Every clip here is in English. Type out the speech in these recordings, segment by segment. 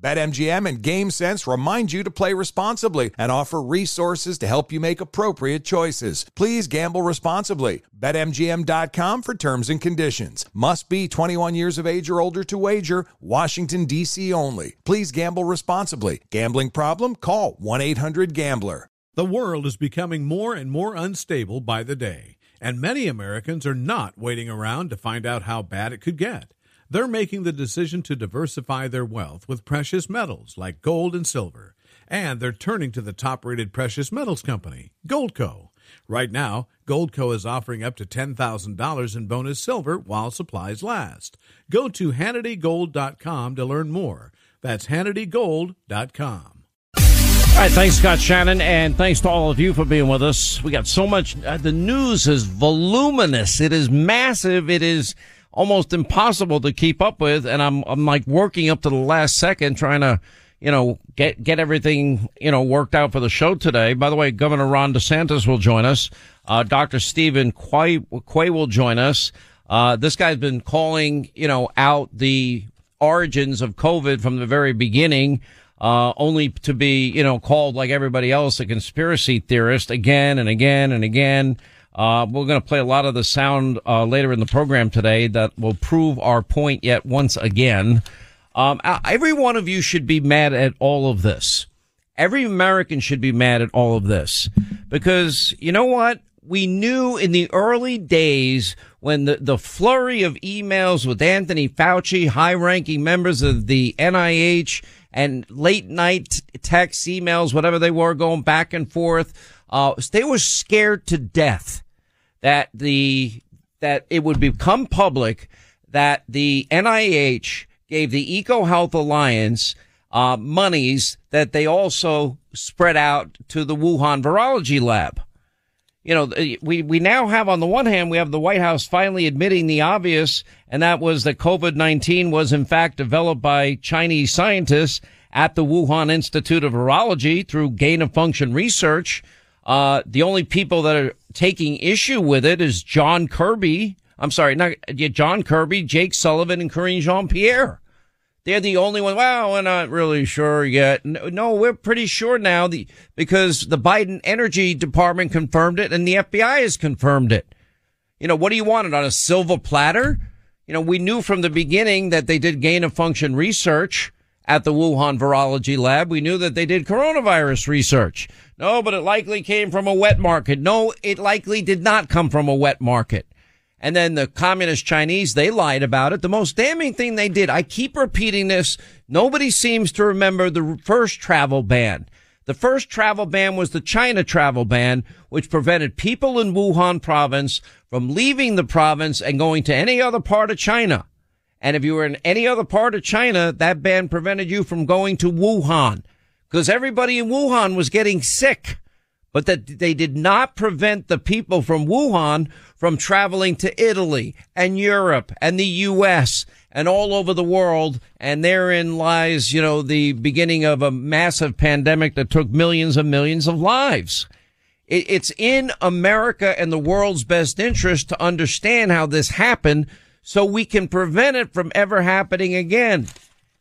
BetMGM and GameSense remind you to play responsibly and offer resources to help you make appropriate choices. Please gamble responsibly. BetMGM.com for terms and conditions. Must be 21 years of age or older to wager. Washington, D.C. only. Please gamble responsibly. Gambling problem? Call 1 800 Gambler. The world is becoming more and more unstable by the day, and many Americans are not waiting around to find out how bad it could get. They're making the decision to diversify their wealth with precious metals like gold and silver. And they're turning to the top rated precious metals company, Goldco. Right now, Goldco is offering up to $10,000 in bonus silver while supplies last. Go to HannityGold.com to learn more. That's HannityGold.com. All right, thanks, Scott Shannon, and thanks to all of you for being with us. We got so much. Uh, the news is voluminous. It is massive. It is almost impossible to keep up with. And I'm, I'm like working up to the last second trying to, you know, get, get everything, you know, worked out for the show today. By the way, Governor Ron DeSantis will join us. Uh, Dr. Steven Quay, Quay will join us. Uh, this guy's been calling, you know, out the origins of COVID from the very beginning. Uh, only to be, you know, called like everybody else a conspiracy theorist again and again and again. Uh, we're going to play a lot of the sound uh, later in the program today that will prove our point yet once again. Um, every one of you should be mad at all of this. Every American should be mad at all of this because you know what? We knew in the early days when the, the flurry of emails with Anthony Fauci, high ranking members of the NIH and late night text emails, whatever they were going back and forth, uh, they were scared to death that the that it would become public that the NIH gave the EcoHealth Alliance uh, monies that they also spread out to the Wuhan Virology Lab. You know, we, we now have on the one hand, we have the White House finally admitting the obvious, and that was that COVID-19 was in fact developed by Chinese scientists at the Wuhan Institute of Virology through gain of function research. Uh, the only people that are taking issue with it is John Kirby. I'm sorry, not John Kirby, Jake Sullivan, and Karine Jean Pierre. They're the only one. Well, we're not really sure yet. No, we're pretty sure now the, because the Biden Energy Department confirmed it and the FBI has confirmed it. You know, what do you want it on a silver platter? You know, we knew from the beginning that they did gain of function research at the Wuhan Virology Lab. We knew that they did coronavirus research. No, but it likely came from a wet market. No, it likely did not come from a wet market. And then the communist Chinese, they lied about it. The most damning thing they did, I keep repeating this. Nobody seems to remember the first travel ban. The first travel ban was the China travel ban, which prevented people in Wuhan province from leaving the province and going to any other part of China. And if you were in any other part of China, that ban prevented you from going to Wuhan because everybody in Wuhan was getting sick, but that they did not prevent the people from Wuhan from traveling to Italy and Europe and the U.S. and all over the world. And therein lies, you know, the beginning of a massive pandemic that took millions and millions of lives. It's in America and the world's best interest to understand how this happened so we can prevent it from ever happening again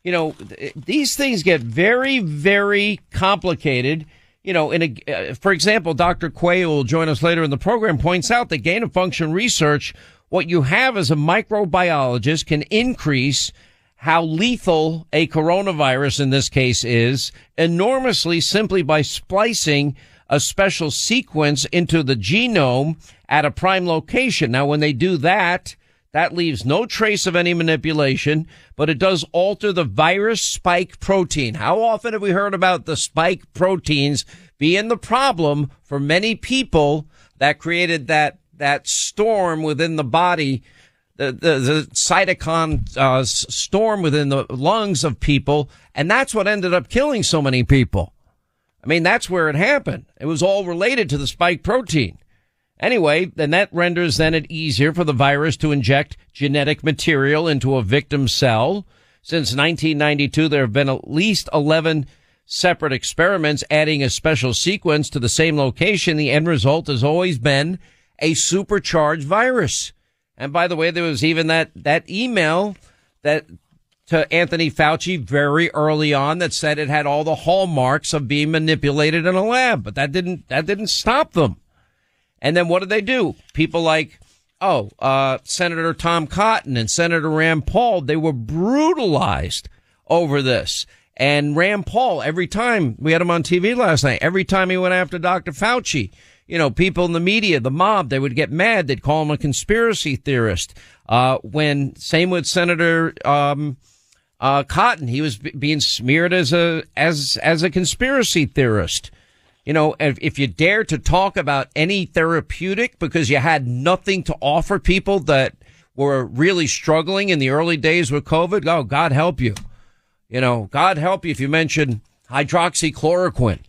you know, these things get very, very complicated. you know, in a, uh, for example, Dr. Quay, will join us later in the program, points out that gain of function research, what you have as a microbiologist can increase how lethal a coronavirus in this case is enormously simply by splicing a special sequence into the genome at a prime location. Now, when they do that, that leaves no trace of any manipulation, but it does alter the virus spike protein. How often have we heard about the spike proteins being the problem for many people that created that, that storm within the body, the, the, the cytokine uh, storm within the lungs of people. And that's what ended up killing so many people. I mean, that's where it happened. It was all related to the spike protein. Anyway, then that renders then it easier for the virus to inject genetic material into a victim cell. Since 1992, there have been at least 11 separate experiments adding a special sequence to the same location. The end result has always been a supercharged virus. And by the way, there was even that, that email that to Anthony Fauci very early on that said it had all the hallmarks of being manipulated in a lab, but that didn't, that didn't stop them. And then what did they do? People like, oh, uh, Senator Tom Cotton and Senator Rand Paul, they were brutalized over this. And Rand Paul, every time we had him on TV last night, every time he went after Dr. Fauci, you know, people in the media, the mob, they would get mad. They'd call him a conspiracy theorist. Uh, when same with Senator, um, uh, Cotton, he was b- being smeared as a, as, as a conspiracy theorist. You know, if, if you dare to talk about any therapeutic because you had nothing to offer people that were really struggling in the early days with COVID, oh, God help you. You know, God help you if you mention hydroxychloroquine.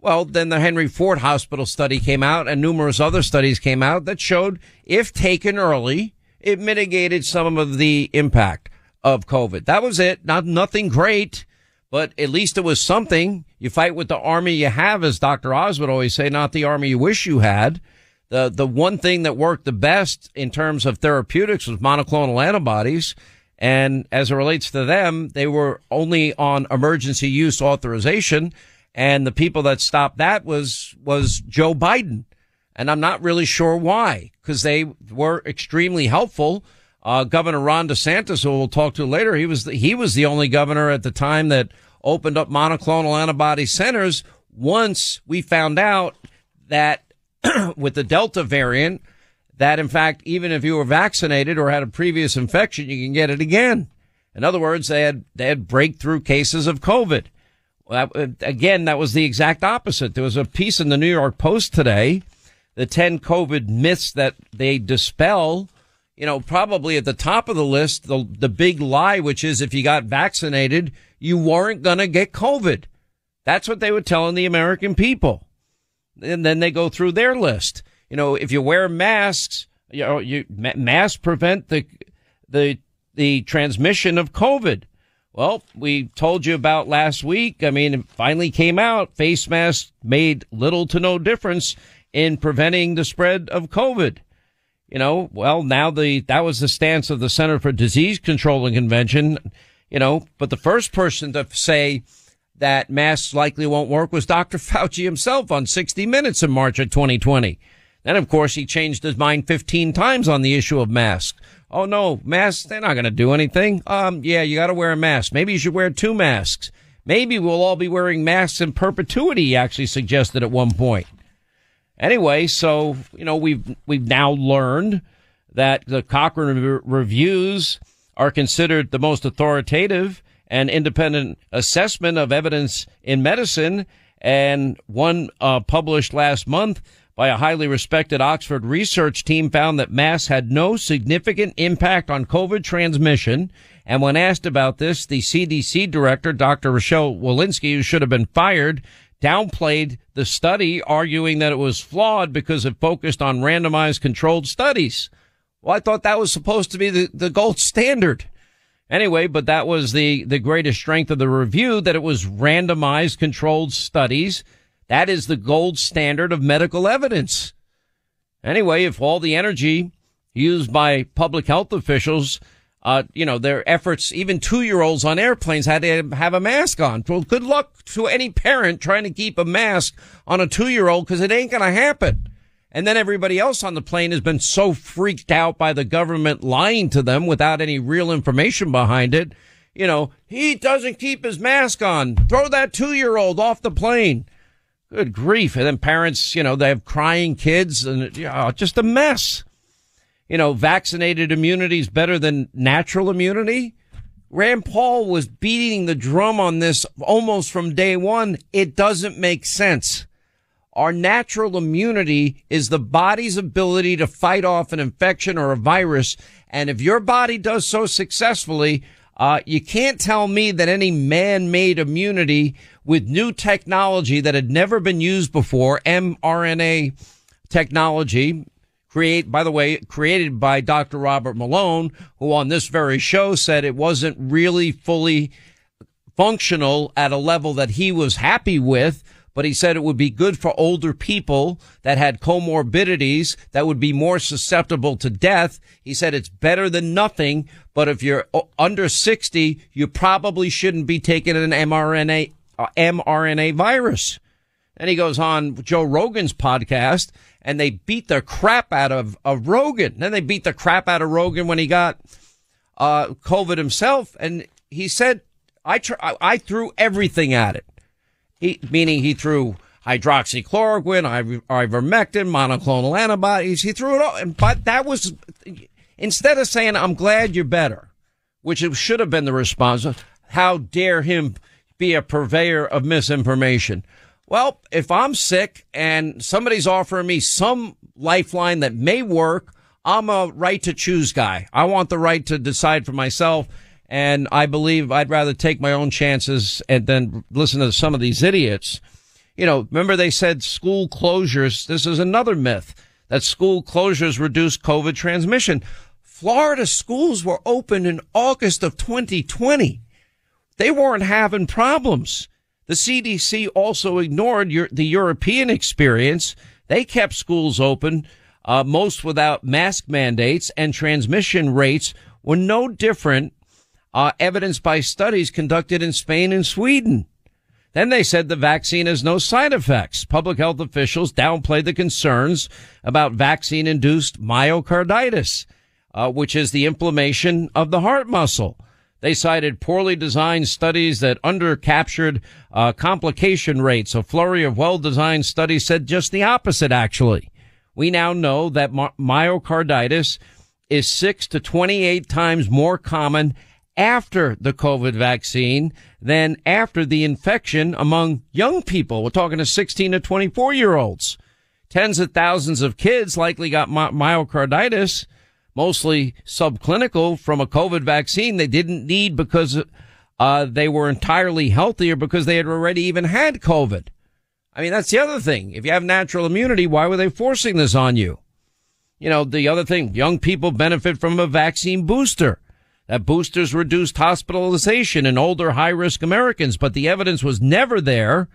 Well, then the Henry Ford Hospital study came out and numerous other studies came out that showed if taken early, it mitigated some of the impact of COVID. That was it. Not nothing great, but at least it was something. You fight with the army you have, as Dr. Oz would always say, not the army you wish you had. The, the one thing that worked the best in terms of therapeutics was monoclonal antibodies. And as it relates to them, they were only on emergency use authorization. And the people that stopped that was, was Joe Biden. And I'm not really sure why, because they were extremely helpful. Uh, Governor Ron DeSantis, who we'll talk to later, he was the, he was the only governor at the time that opened up monoclonal antibody centers once we found out that with the Delta variant, that in fact, even if you were vaccinated or had a previous infection, you can get it again. In other words, they had, they had breakthrough cases of COVID. Well, uh, again, that was the exact opposite. There was a piece in the New York Post today, the 10 COVID myths that they dispel you know, probably at the top of the list, the, the big lie, which is if you got vaccinated, you weren't going to get COVID. That's what they were telling the American people. And then they go through their list. You know, if you wear masks, you know, you masks prevent the, the, the transmission of COVID. Well, we told you about last week. I mean, it finally came out. Face masks made little to no difference in preventing the spread of COVID. You know, well, now the, that was the stance of the Center for Disease Control and Convention, you know, but the first person to say that masks likely won't work was Dr. Fauci himself on 60 Minutes in March of 2020. Then, of course, he changed his mind 15 times on the issue of masks. Oh no, masks, they're not going to do anything. Um, yeah, you got to wear a mask. Maybe you should wear two masks. Maybe we'll all be wearing masks in perpetuity, he actually suggested at one point. Anyway, so, you know, we've, we've now learned that the Cochrane re- reviews are considered the most authoritative and independent assessment of evidence in medicine. And one uh, published last month by a highly respected Oxford research team found that masks had no significant impact on COVID transmission. And when asked about this, the CDC director, Dr. Rochelle Walensky, who should have been fired, downplayed the study, arguing that it was flawed because it focused on randomized controlled studies. Well, I thought that was supposed to be the, the gold standard. Anyway, but that was the, the greatest strength of the review, that it was randomized controlled studies. That is the gold standard of medical evidence. Anyway, if all the energy used by public health officials uh, you know, their efforts, even two year olds on airplanes had to have a mask on. Well, good luck to any parent trying to keep a mask on a two year old because it ain't going to happen. And then everybody else on the plane has been so freaked out by the government lying to them without any real information behind it. You know, he doesn't keep his mask on. Throw that two year old off the plane. Good grief. And then parents, you know, they have crying kids and know, just a mess you know, vaccinated immunity is better than natural immunity. Rand Paul was beating the drum on this almost from day one. It doesn't make sense. Our natural immunity is the body's ability to fight off an infection or a virus. And if your body does so successfully, uh, you can't tell me that any man-made immunity with new technology that had never been used before, mRNA technology, create, by the way, created by Dr. Robert Malone, who on this very show said it wasn't really fully functional at a level that he was happy with. But he said it would be good for older people that had comorbidities that would be more susceptible to death. He said it's better than nothing. But if you're under 60, you probably shouldn't be taking an mRNA, uh, mRNA virus. And he goes on Joe Rogan's podcast and they beat the crap out of, of Rogan. Then they beat the crap out of Rogan when he got uh, COVID himself. And he said, I, tr- I threw everything at it. He, meaning he threw hydroxychloroquine, ivermectin, monoclonal antibodies. He threw it all. But that was, instead of saying, I'm glad you're better, which it should have been the response, how dare him be a purveyor of misinformation. Well, if I'm sick and somebody's offering me some lifeline that may work, I'm a right to choose guy. I want the right to decide for myself. And I believe I'd rather take my own chances and then listen to some of these idiots. You know, remember they said school closures. This is another myth that school closures reduce COVID transmission. Florida schools were open in August of 2020. They weren't having problems. The CDC also ignored your, the European experience. They kept schools open, uh, most without mask mandates and transmission rates were no different, uh, evidenced by studies conducted in Spain and Sweden. Then they said the vaccine has no side effects. Public health officials downplayed the concerns about vaccine induced myocarditis, uh, which is the inflammation of the heart muscle. They cited poorly designed studies that undercaptured uh, complication rates. A flurry of well-designed studies said just the opposite, actually. We now know that my- myocarditis is 6 to 28 times more common after the COVID vaccine than after the infection among young people. We're talking to 16 to 24 year olds. Tens of thousands of kids likely got my- myocarditis mostly subclinical from a COVID vaccine they didn't need because uh, they were entirely healthy or because they had already even had COVID. I mean, that's the other thing. If you have natural immunity, why were they forcing this on you? You know, the other thing, young people benefit from a vaccine booster. That boosters reduced hospitalization in older high risk Americans, but the evidence was never there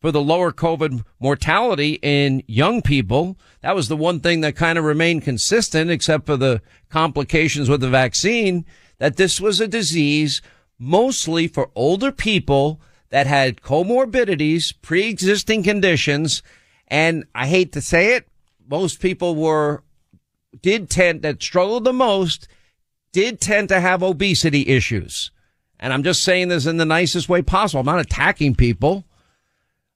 for the lower COVID mortality in young people. That was the one thing that kind of remained consistent, except for the complications with the vaccine, that this was a disease mostly for older people that had comorbidities, pre-existing conditions. And I hate to say it, most people were, did tend, that struggled the most, did tend to have obesity issues. And I'm just saying this in the nicest way possible. I'm not attacking people.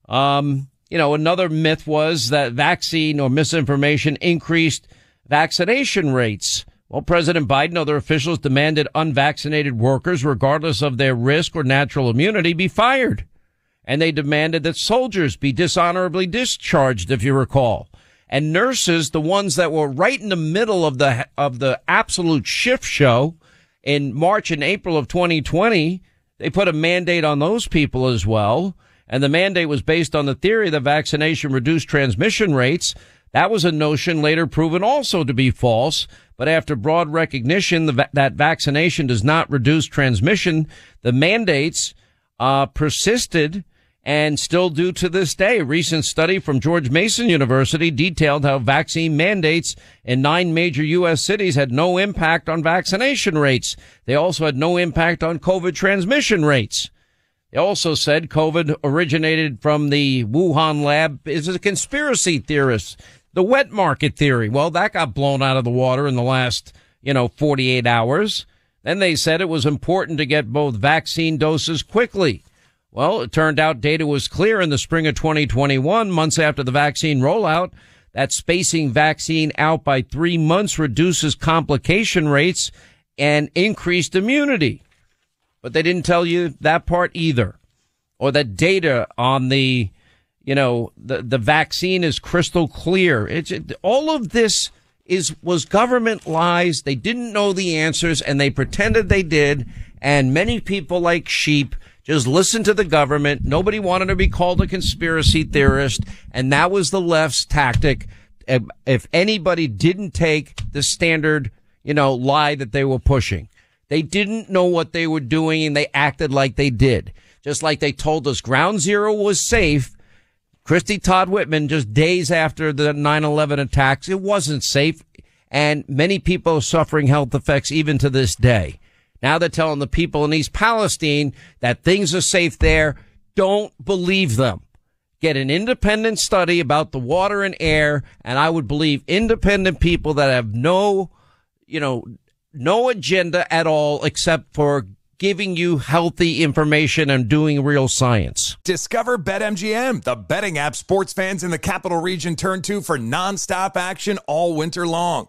Um, you know, another myth was that vaccine or misinformation increased vaccination rates. Well, President Biden other officials demanded unvaccinated workers, regardless of their risk or natural immunity, be fired. And they demanded that soldiers be dishonorably discharged, if you recall. And nurses, the ones that were right in the middle of the, of the absolute shift show in March and April of 2020, they put a mandate on those people as well. And the mandate was based on the theory that vaccination reduced transmission rates. That was a notion later proven also to be false. But after broad recognition that vaccination does not reduce transmission, the mandates uh, persisted and still do to this day. A recent study from George Mason University detailed how vaccine mandates in nine major U.S. cities had no impact on vaccination rates. They also had no impact on COVID transmission rates. They also said COVID originated from the Wuhan lab is a conspiracy theorist. The wet market theory. Well, that got blown out of the water in the last, you know, 48 hours. Then they said it was important to get both vaccine doses quickly. Well, it turned out data was clear in the spring of 2021, months after the vaccine rollout, that spacing vaccine out by three months reduces complication rates and increased immunity. But they didn't tell you that part either. Or that data on the, you know, the, the vaccine is crystal clear. It's it, all of this is, was government lies. They didn't know the answers and they pretended they did. And many people like sheep just listen to the government. Nobody wanted to be called a conspiracy theorist. And that was the left's tactic. If anybody didn't take the standard, you know, lie that they were pushing, they didn't know what they were doing and they acted like they did. Just like they told us ground zero was safe. Christy Todd Whitman, just days after the 9-11 attacks, it wasn't safe. And many people are suffering health effects even to this day. Now they're telling the people in East Palestine that things are safe there. Don't believe them. Get an independent study about the water and air. And I would believe independent people that have no, you know, no agenda at all except for giving you healthy information and doing real science. Discover BetMGM, the betting app sports fans in the capital region turn to for nonstop action all winter long.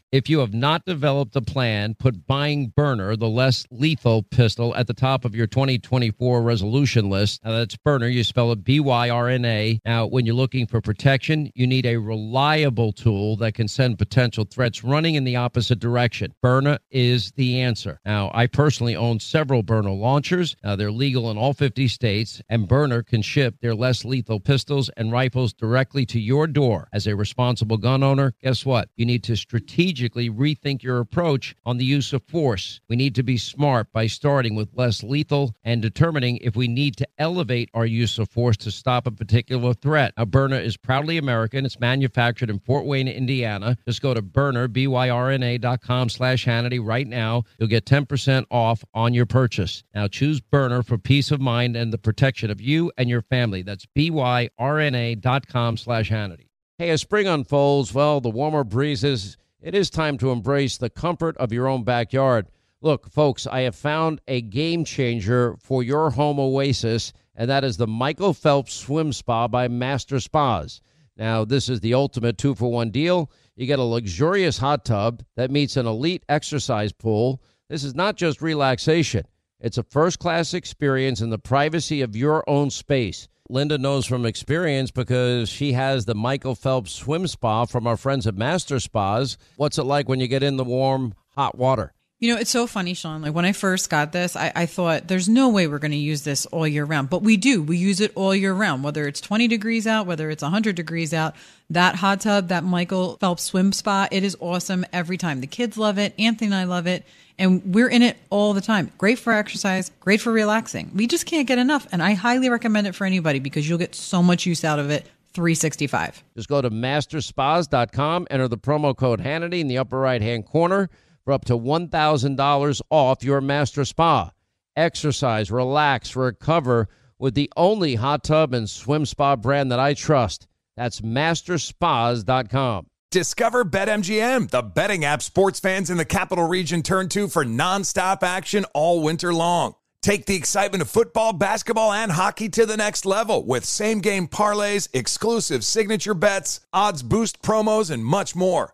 If you have not developed a plan, put buying Byrna, the less lethal pistol, at the top of your 2024 resolution list. Now, that's Byrna. You spell it B Y R N A. Now, when you're looking for protection, you need a reliable tool that can send potential threats running in the opposite direction. Byrna is the answer. Now, I personally own several Byrna launchers. Now, they're legal in all 50 states, and Byrna can ship their less lethal pistols and rifles directly to your door. As a responsible gun owner, guess what? You need to strategically strategically rethink your approach on the use of force. We need to be smart by starting with less lethal and determining if we need to elevate our use of force to stop a particular threat. Now, Byrna is proudly American. It's manufactured in Fort Wayne, Indiana. Just go to Byrna, B-Y-R-N-A dot com slash Hannity right now. You'll get 10% off on your purchase. Now, choose Byrna for peace of mind and the protection of you and your family. That's B-Y-R-N-A dot com slash Hannity. Hey, as spring unfolds, well, the warmer breezes it is time to embrace the comfort of your own backyard. Look, folks, I have found a game changer for your home oasis, and that is the Michael Phelps Swim Spa by Master Spas. Now, this is the ultimate two for one deal. You get a luxurious hot tub that meets an elite exercise pool. This is not just relaxation, it's a first class experience in the privacy of your own space. Linda knows from experience because she has the Michael Phelps swim spa from our friends at Master Spas. What's it like when you get in the warm, hot water? You know, it's so funny, Sean. Like when I first got this, I, I thought there's no way we're going to use this all year round, but we do. We use it all year round, whether it's 20 degrees out, whether it's 100 degrees out. That hot tub, that Michael Phelps swim spa, it is awesome every time. The kids love it. Anthony and I love it. And we're in it all the time. Great for exercise, great for relaxing. We just can't get enough. And I highly recommend it for anybody because you'll get so much use out of it 365. Just go to masterspas.com, enter the promo code Hannity in the upper right hand corner for up to $1,000 off your master spa. Exercise, relax, recover with the only hot tub and swim spa brand that I trust. That's masterspas.com. Discover BetMGM, the betting app sports fans in the capital region turn to for nonstop action all winter long. Take the excitement of football, basketball, and hockey to the next level with same game parlays, exclusive signature bets, odds boost promos, and much more.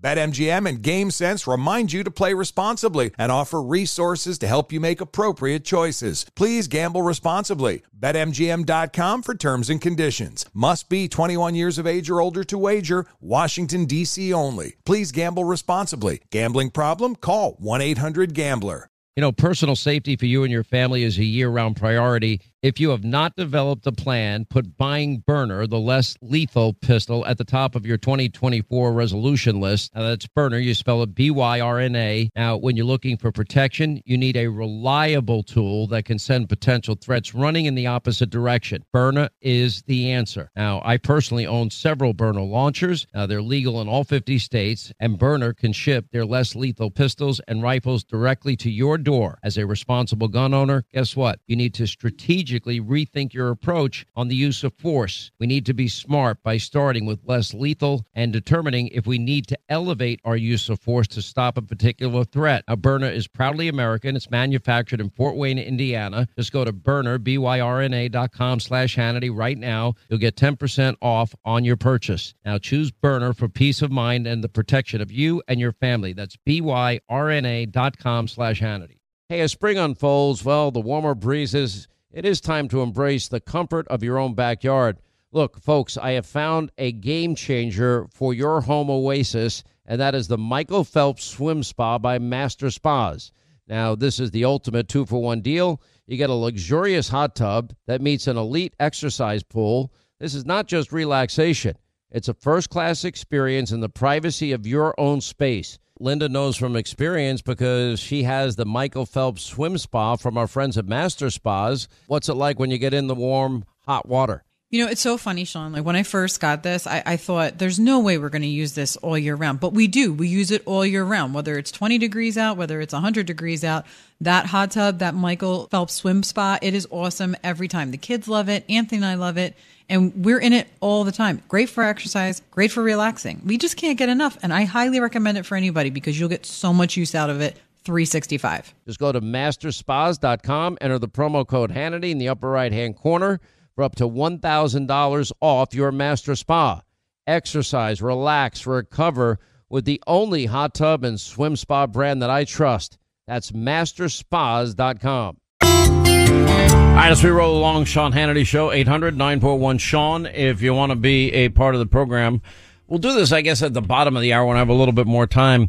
BetMGM and GameSense remind you to play responsibly and offer resources to help you make appropriate choices. Please gamble responsibly. BetMGM.com for terms and conditions. Must be 21 years of age or older to wager. Washington, D.C. only. Please gamble responsibly. Gambling problem? Call 1 800 Gambler. You know, personal safety for you and your family is a year round priority. If you have not developed a plan, put buying Byrna, the less lethal pistol, at the top of your 2024 resolution list. Now, that's Byrna. You spell it B Y R N A. Now, when you're looking for protection, you need a reliable tool that can send potential threats running in the opposite direction. Byrna is the answer. Now, I personally own several Byrna launchers. Now, they're legal in all 50 states, and Byrna can ship their less lethal pistols and rifles directly to your door. As a responsible gun owner, guess what? You need to strategically rethink your approach on the use of force. We need to be smart by starting with less lethal and determining if we need to elevate our use of force to stop a particular threat. Now, Byrna is proudly American. It's manufactured in Fort Wayne, Indiana. Just go to Byrna, B-Y-R-N-A dot com slash Hannity right now. You'll get 10% off on your purchase. Now, choose Byrna for peace of mind and the protection of you and your family. That's B-Y-R-N-A dot com slash Hannity. Hey, as spring unfolds, well, the warmer breezes it is time to embrace the comfort of your own backyard. Look, folks, I have found a game changer for your home oasis, and that is the Michael Phelps Swim Spa by Master Spas. Now, this is the ultimate two for one deal. You get a luxurious hot tub that meets an elite exercise pool. This is not just relaxation, it's a first class experience in the privacy of your own space. Linda knows from experience because she has the Michael Phelps swim spa from our friends at Master Spas. What's it like when you get in the warm, hot water? You know, it's so funny, Sean. Like when I first got this, I, I thought there's no way we're going to use this all year round, but we do. We use it all year round, whether it's 20 degrees out, whether it's 100 degrees out. That hot tub, that Michael Phelps swim spa, it is awesome every time. The kids love it. Anthony and I love it. And we're in it all the time. Great for exercise, great for relaxing. We just can't get enough. And I highly recommend it for anybody because you'll get so much use out of it 365. Just go to masterspas.com, enter the promo code Hannity in the upper right hand corner for up to $1,000 off your master spa. Exercise, relax, recover with the only hot tub and swim spa brand that I trust. That's masterspas.com. All right, as we roll along, Sean Hannity Show, 800 941 Sean. If you want to be a part of the program, we'll do this, I guess, at the bottom of the hour when I have a little bit more time.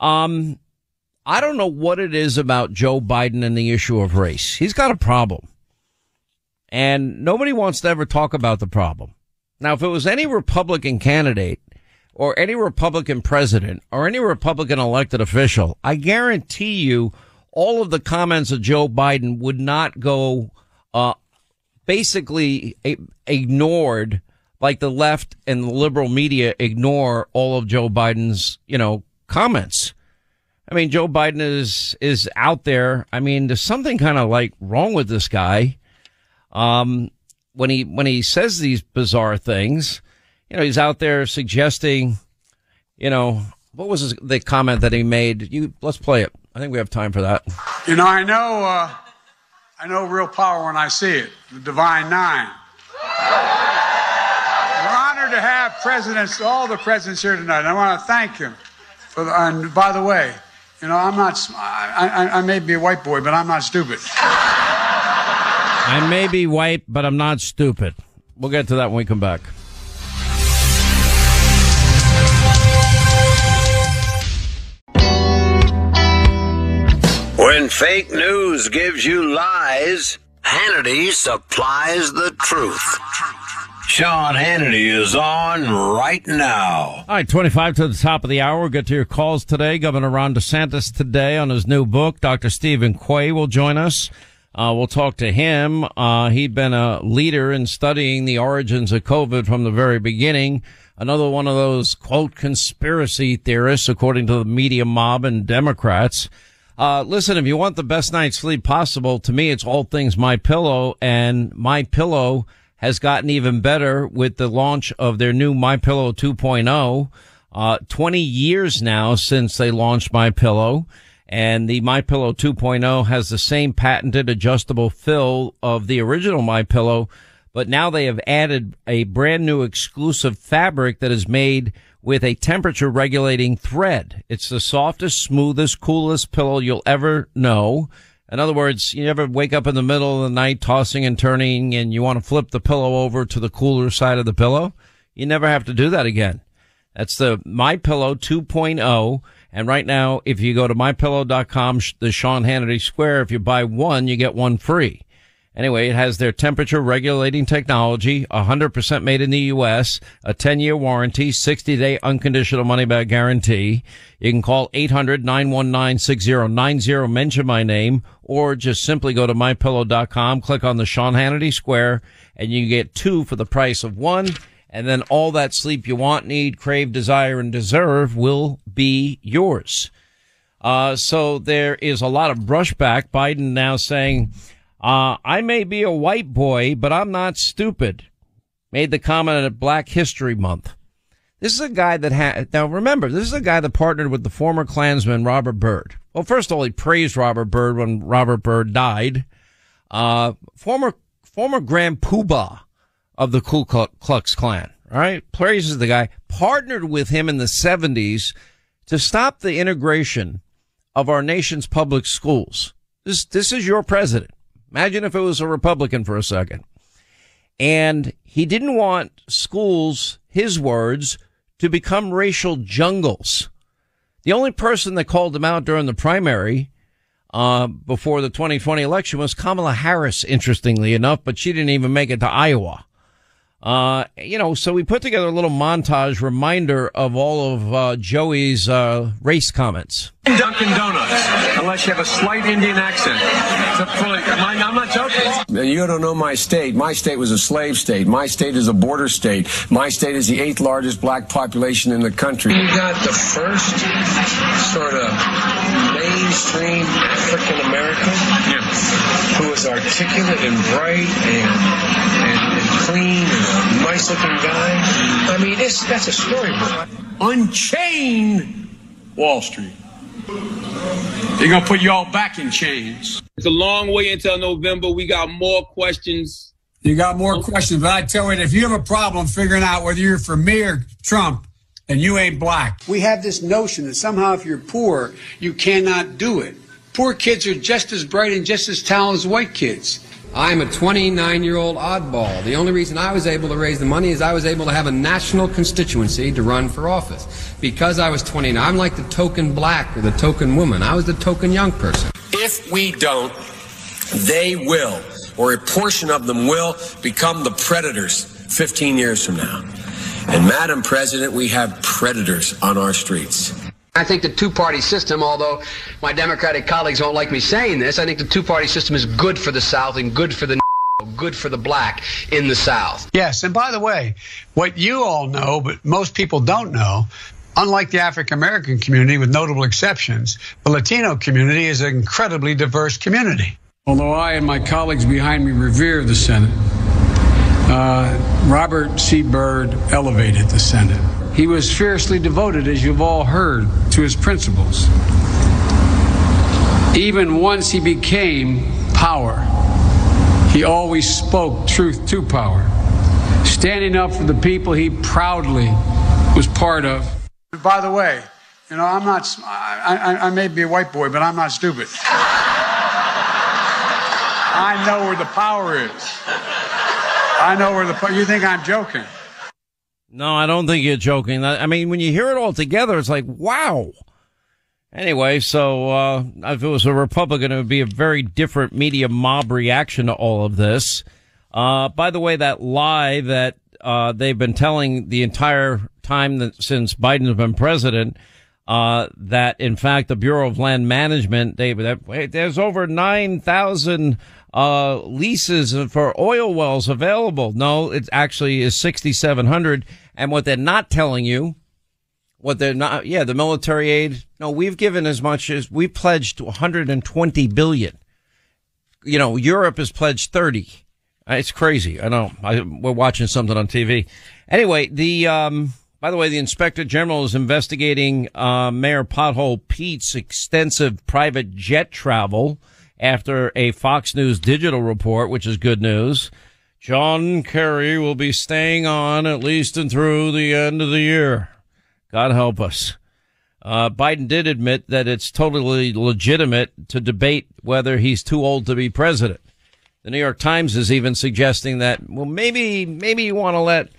Um, I don't know what it is about Joe Biden and the issue of race. He's got a problem. And nobody wants to ever talk about the problem. Now, if it was any Republican candidate or any Republican president or any Republican elected official, I guarantee you all of the comments of Joe Biden would not go, uh, basically ignored like the left and the liberal media ignore all of Joe Biden's, you know, comments. I mean, Joe Biden is, is out there. I mean, there's something kind of like wrong with this guy. Um, when he, when he says these bizarre things, you know, he's out there suggesting, you know, what was his, the comment that he made? You, let's play it. I think we have time for that. You know, I know, uh, I know real power when I see it. The Divine Nine. We're honored to have presidents, all the presidents here tonight. I want to thank him for. The, and by the way, you know, I'm not. I, I, I may be a white boy, but I'm not stupid. I may be white, but I'm not stupid. We'll get to that when we come back. When fake news gives you lies, Hannity supplies the truth. Sean Hannity is on right now. All right, 25 to the top of the hour. We'll get to your calls today. Governor Ron DeSantis today on his new book. Dr. Steven Quay will join us. Uh, we'll talk to him. Uh, he'd been a leader in studying the origins of COVID from the very beginning. Another one of those quote conspiracy theorists, according to the media mob and Democrats. Uh, listen, if you want the best night's sleep possible, to me, it's all things My Pillow and My Pillow has gotten even better with the launch of their new My Pillow 2.0. Uh, 20 years now since they launched My Pillow and the My Pillow 2.0 has the same patented adjustable fill of the original My Pillow, but now they have added a brand new exclusive fabric that is made with a temperature regulating thread. It's the softest, smoothest, coolest pillow you'll ever know. In other words, you ever wake up in the middle of the night tossing and turning and you want to flip the pillow over to the cooler side of the pillow? You never have to do that again. That's the My Pillow 2.0. And right now, if you go to mypillow.com, the Sean Hannity Square, if you buy one, you get one free. Anyway, it has their temperature regulating technology, 100% made in the U.S., a 10 year warranty, 60 day unconditional money back guarantee. You can call 800-919-6090, mention my name, or just simply go to mypillow.com, click on the Sean Hannity Square, and you get two for the price of one. And then all that sleep you want, need, crave, desire, and deserve will be yours. Uh, so there is a lot of brushback. Biden now saying, uh, I may be a white boy, but I'm not stupid. Made the comment at Black History Month. This is a guy that had, now remember, this is a guy that partnered with the former Klansman Robert Byrd. Well, first of all, he praised Robert Byrd when Robert Byrd died. Uh, former, former Grand Poobah of the Ku Klux Klan, right? Praises the guy, partnered with him in the 70s to stop the integration of our nation's public schools. This, this is your president. Imagine if it was a Republican for a second. And he didn't want schools, his words, to become racial jungles. The only person that called him out during the primary uh, before the 2020 election was Kamala Harris, interestingly enough, but she didn't even make it to Iowa. Uh, you know, so we put together a little montage reminder of all of uh, Joey's uh, race comments. Dunkin' Donuts, unless you have a slight Indian accent. I'm not joking. You don't know my state. My state was a slave state. My state is a border state. My state is the eighth largest black population in the country. You got the first sort of mainstream African American yeah. who was articulate and bright and, and, and clean and a nice looking guy. I mean, it's, that's a storybook. Unchain Wall Street. They're going to put you all back in chains. It's a long way until November. We got more questions. You got more questions, but I tell you, if you have a problem figuring out whether you're for me or Trump, and you ain't black. We have this notion that somehow if you're poor, you cannot do it. Poor kids are just as bright and just as talented as white kids. I'm a 29 year old oddball. The only reason I was able to raise the money is I was able to have a national constituency to run for office. Because I was 29, I'm like the token black or the token woman. I was the token young person. If we don't, they will, or a portion of them will, become the predators 15 years from now. And, Madam President, we have predators on our streets. I think the two party system, although my Democratic colleagues don't like me saying this, I think the two party system is good for the South and good for the good for the black in the South. Yes, and by the way, what you all know, but most people don't know, unlike the African American community, with notable exceptions, the Latino community is an incredibly diverse community. Although I and my colleagues behind me revere the Senate, uh, Robert C. Byrd elevated the Senate. He was fiercely devoted, as you've all heard, to his principles. Even once he became power, he always spoke truth to power, standing up for the people he proudly was part of. By the way, you know, I'm not, I, I, I may be a white boy, but I'm not stupid. I know where the power is. I know where the, you think I'm joking. No, I don't think you're joking. I mean, when you hear it all together, it's like, wow. Anyway, so uh, if it was a Republican, it would be a very different media mob reaction to all of this. Uh, by the way, that lie that uh, they've been telling the entire time that since Biden's been president, uh, that in fact the Bureau of Land Management, they, that, there's over 9,000, uh, leases for oil wells available. No, it actually is 6,700. And what they're not telling you, what they're not, yeah, the military aid. No, we've given as much as we pledged 120 billion. You know, Europe has pledged 30. Uh, it's crazy. I know. I, we're watching something on TV. Anyway, the, um, by the way, the inspector general is investigating, uh, Mayor Pothole Pete's extensive private jet travel after a Fox News digital report, which is good news. John Kerry will be staying on at least and through the end of the year. God help us. Uh, Biden did admit that it's totally legitimate to debate whether he's too old to be president. The New York Times is even suggesting that, well, maybe, maybe you want to let,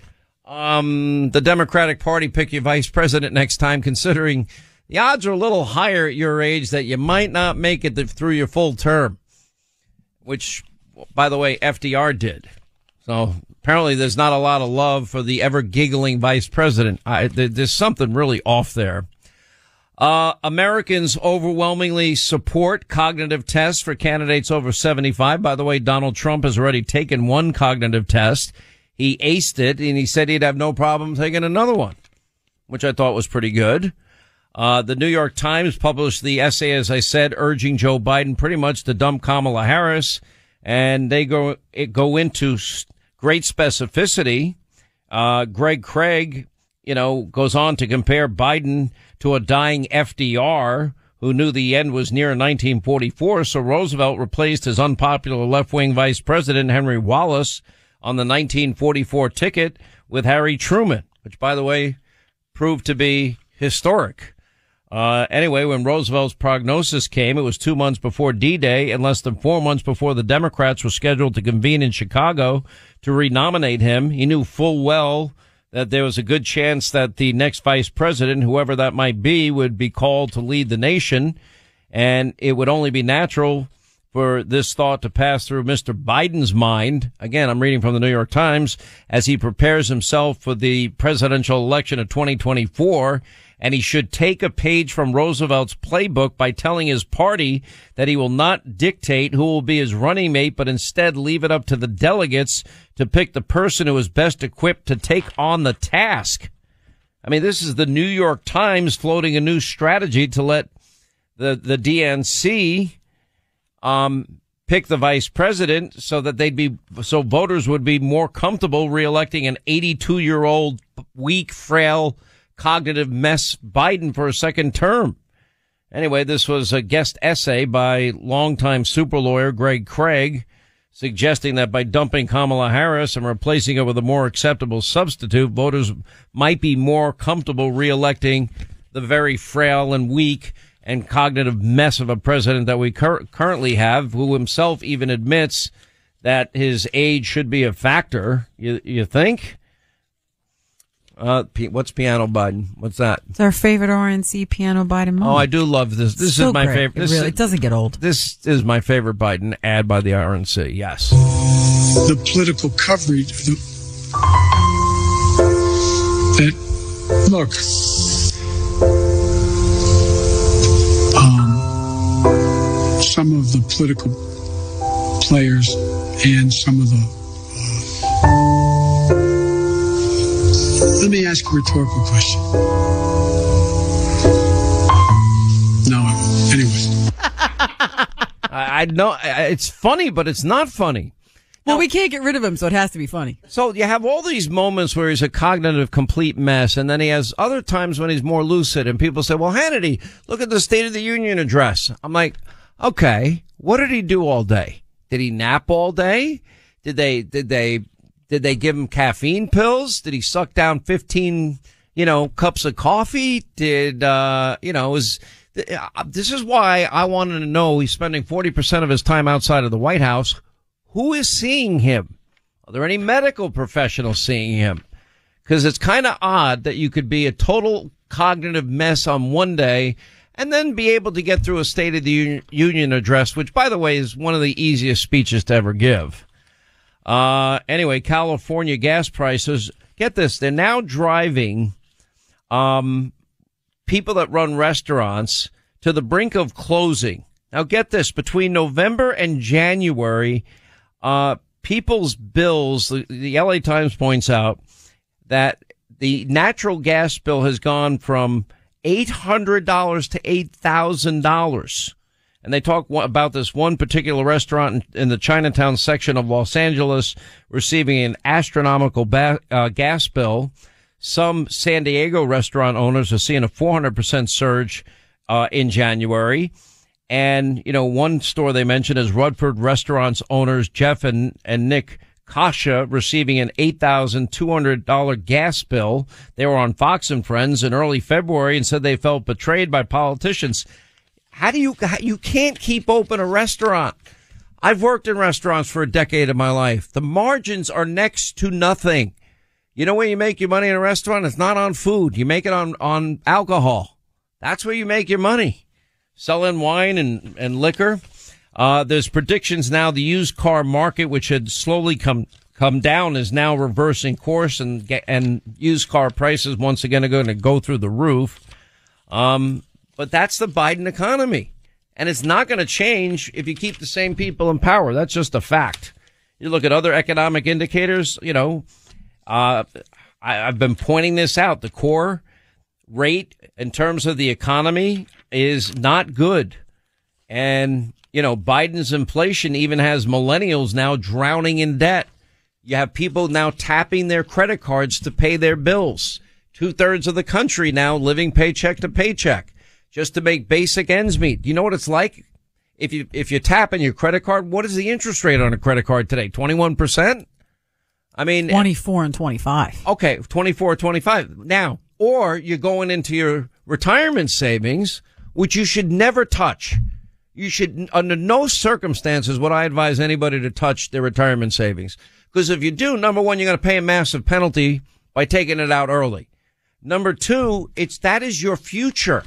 um, the Democratic Party pick your vice president next time, considering the odds are a little higher at your age that you might not make it through your full term, which, by the way, FDR did. So apparently there's not a lot of love for the ever giggling vice president. I, there's something really off there. Uh, Americans overwhelmingly support cognitive tests for candidates over 75. By the way, Donald Trump has already taken one cognitive test. He aced it and he said he'd have no problem taking another one, which I thought was pretty good. Uh, the New York Times published the essay, as I said, urging Joe Biden pretty much to dump Kamala Harris. And they go, it go into great specificity. Uh, Greg Craig, you know, goes on to compare Biden to a dying FDR who knew the end was near in 1944. So Roosevelt replaced his unpopular left wing vice president, Henry Wallace, on the 1944 ticket with Harry Truman, which by the way proved to be historic. Uh, anyway, when Roosevelt's prognosis came, it was two months before D-Day and less than four months before the Democrats were scheduled to convene in Chicago to renominate him. He knew full well that there was a good chance that the next vice president, whoever that might be, would be called to lead the nation. And it would only be natural for this thought to pass through Mr. Biden's mind. Again, I'm reading from the New York Times as he prepares himself for the presidential election of 2024 and he should take a page from Roosevelt's playbook by telling his party that he will not dictate who will be his running mate, but instead leave it up to the delegates to pick the person who is best equipped to take on the task. I mean, this is the New York Times floating a new strategy to let the, the DNC, um, pick the vice president so that they'd be, so voters would be more comfortable reelecting an 82 year old, weak, frail, cognitive mess Biden for a second term. Anyway, this was a guest essay by longtime super lawyer Greg Craig suggesting that by dumping Kamala Harris and replacing her with a more acceptable substitute, voters might be more comfortable reelecting the very frail and weak and cognitive mess of a president that we cur- currently have, who himself even admits that his age should be a factor. You, you think? Uh, what's Piano Biden? What's that? It's our favorite RNC Piano Biden moment. Oh, I do love this. This so is my great. favorite. This it really, is, it doesn't get old. This is my favorite Biden ad by the RNC. Yes. The political coverage the, that look. Some of the political players and some of the uh, Let me ask a rhetorical question. No, anyways. I, I know it's funny, but it's not funny. Well, we can't get rid of him, so it has to be funny. So you have all these moments where he's a cognitive complete mess, and then he has other times when he's more lucid, and people say, well, Hannity, look at the State of the Union address. I'm like, okay, what did he do all day? Did he nap all day? Did they, did they did they give him caffeine pills? Did he suck down 15, you know, cups of coffee? Did, uh, you know, was, uh, this is why I wanted to know he's spending 40% of his time outside of the White House. Who is seeing him? Are there any medical professionals seeing him? Cause it's kind of odd that you could be a total cognitive mess on one day and then be able to get through a State of the Union address, which by the way is one of the easiest speeches to ever give. Uh, anyway, California gas prices. Get this, they're now driving um, people that run restaurants to the brink of closing. Now, get this: between November and January, uh, people's bills. The, the LA Times points out that the natural gas bill has gone from eight hundred dollars to eight thousand dollars. And they talk about this one particular restaurant in, in, the Chinatown section of Los Angeles receiving an astronomical ba- uh, gas bill. Some San Diego restaurant owners are seeing a 400% surge uh, in January. And, you know, one store they mentioned is Rudford Restaurants owners Jeff and, and Nick Kasha receiving an $8,200 gas bill. They were on Fox and Friends in early February and said they felt betrayed by politicians. How do you, you can't keep open a restaurant. I've worked in restaurants for a decade of my life. The margins are next to nothing. You know where you make your money in a restaurant? It's not on food. You make it on, on alcohol. That's where you make your money. Selling wine and, and liquor. Uh, there's predictions now the used car market, which had slowly come, come down is now reversing course and, and used car prices once again are going to go through the roof. Um, but that's the Biden economy. And it's not going to change if you keep the same people in power. That's just a fact. You look at other economic indicators, you know, uh, I, I've been pointing this out. The core rate in terms of the economy is not good. And, you know, Biden's inflation even has millennials now drowning in debt. You have people now tapping their credit cards to pay their bills. Two thirds of the country now living paycheck to paycheck just to make basic ends meet. Do you know what it's like? If you, if you tap in your credit card, what is the interest rate on a credit card today? 21%? I mean, 24 and 25. Okay. 24, 25. Now, or you're going into your retirement savings, which you should never touch. You should, under no circumstances would I advise anybody to touch their retirement savings. Because if you do, number one, you're going to pay a massive penalty by taking it out early. Number two, it's, that is your future.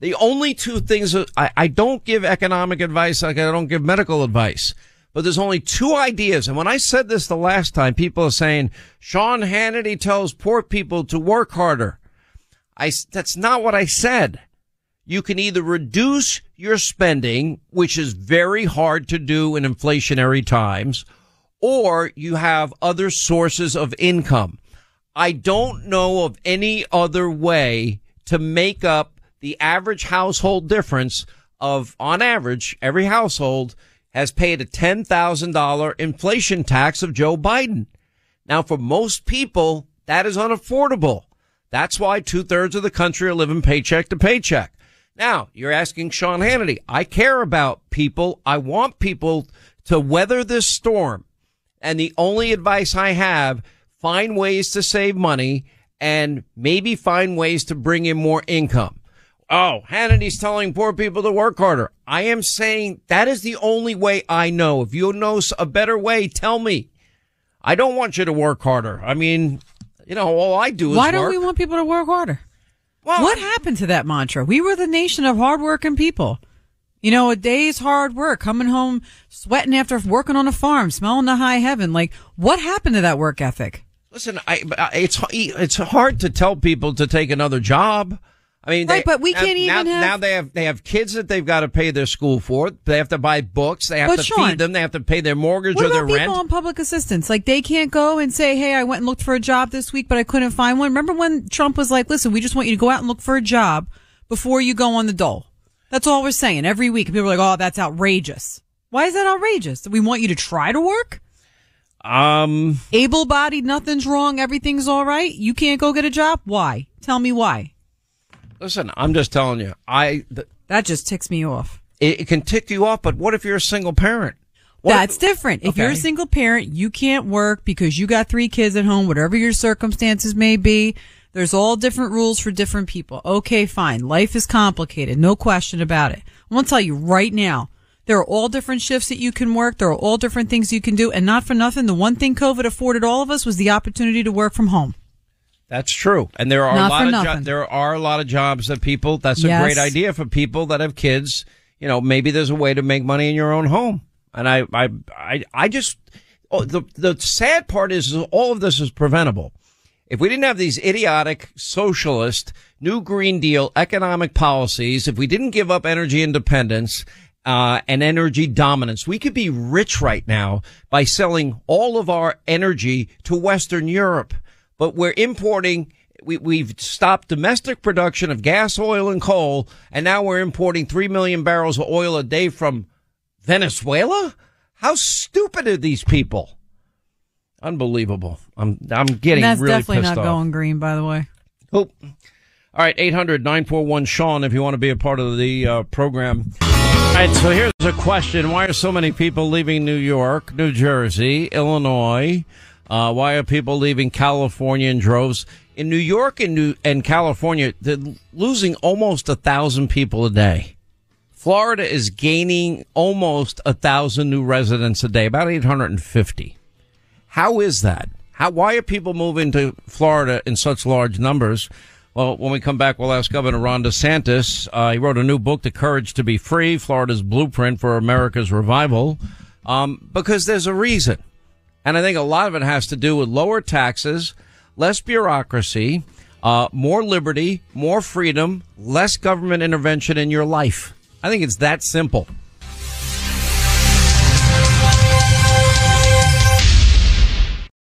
The only two things I, I don't give economic advice, like I don't give medical advice, but there's only two ideas. And when I said this the last time, people are saying Sean Hannity tells poor people to work harder. I, that's not what I said. You can either reduce your spending, which is very hard to do in inflationary times, or you have other sources of income. I don't know of any other way to make up the average household difference of, on average, every household has paid a $10,000 inflation tax of Joe Biden. Now, for most people, that is unaffordable. That's why two thirds of the country are living paycheck to paycheck. Now, you're asking Sean Hannity. I care about people. I want people to weather this storm. And the only advice I have, find ways to save money and maybe find ways to bring in more income. Oh, Hannity's telling poor people to work harder. I am saying that is the only way I know. If you know a better way, tell me. I don't want you to work harder. I mean, you know, all I do is Why don't work. we want people to work harder? Well, what happened to that mantra? We were the nation of hardworking people. You know, a day's hard work, coming home sweating after working on a farm, smelling the high heaven. Like, what happened to that work ethic? Listen, I, it's it's hard to tell people to take another job. I mean, right, they, but we can't even now, have... now they have they have kids that they've got to pay their school for. They have to buy books. They have But to Sean, feed them. They have to pay their mortgage or their about people rent. on public assistance? Like they can't go and say, "Hey, I went and looked for a job this week, but I couldn't find one." Remember when Trump was like, "Listen, we just want you to go out and look for a job before you go on the dole." That's all we're saying every week. People are like, "Oh, that's outrageous." Why is that outrageous? We want you to try to work. Um, able-bodied, nothing's wrong, everything's all right. You can't go get a job. Why? Tell me why. Listen, I'm just telling you. I th- that just ticks me off. It, it, can tick you off, but what if you're a single parent? What That's if, different. If okay. you're a single parent, you can't work because you got three kids at home, whatever your circumstances may be. There's all different rules for different people. Okay, fine. Life is complicated. No question about it. I'm going to tell you right now. There are all different shifts that you can work. There are all different things you can do. And not for nothing, the one thing COVID afforded all of us was the opportunity to work from home. That's true, and there are Not a lot of jo- there are a lot of jobs that people. That's a yes. great idea for people that have kids. You know, maybe there's a way to make money in your own home, and I, I, I, I just oh, the the sad part is all of this is preventable. If we didn't have these idiotic socialist new Green Deal economic policies, if we didn't give up energy independence uh, and energy dominance, we could be rich right now by selling all of our energy to Western Europe. But we're importing. We, we've stopped domestic production of gas, oil, and coal, and now we're importing three million barrels of oil a day from Venezuela. How stupid are these people? Unbelievable. I'm I'm getting And that's really definitely not off. going green, by the way. Oh. All right, 800 941 Sean, if you want to be a part of the uh, program. All right, so here's a question Why are so many people leaving New York, New Jersey, Illinois? Uh, why are people leaving California in droves? In New York and, New, and California, they're losing almost a thousand people a day. Florida is gaining almost a thousand new residents a day, about 850. How is that? How, why are people moving to Florida in such large numbers? Well, when we come back, we'll ask Governor Ron DeSantis. Uh, he wrote a new book, The Courage to Be Free, Florida's Blueprint for America's Revival, um, because there's a reason. And I think a lot of it has to do with lower taxes, less bureaucracy, uh, more liberty, more freedom, less government intervention in your life. I think it's that simple.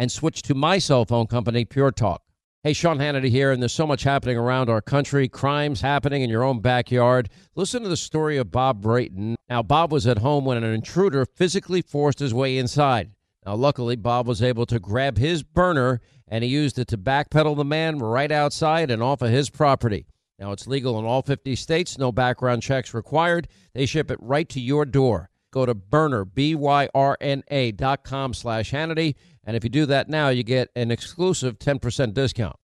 and switch to my cell phone company, Pure Talk. Hey, Sean Hannity here, and there's so much happening around our country, crimes happening in your own backyard. Listen to the story of Bob Brayton. Now, Bob was at home when an intruder physically forced his way inside. Now, luckily, Bob was able to grab his Byrna and he used it to backpedal the man right outside and off of his property. Now, it's legal in all 50 states, no background checks required. They ship it right to your door. Go to Byrna, B-Y-R-N-A dot com slash Hannity. And if you do that now, you get an exclusive 10% discount.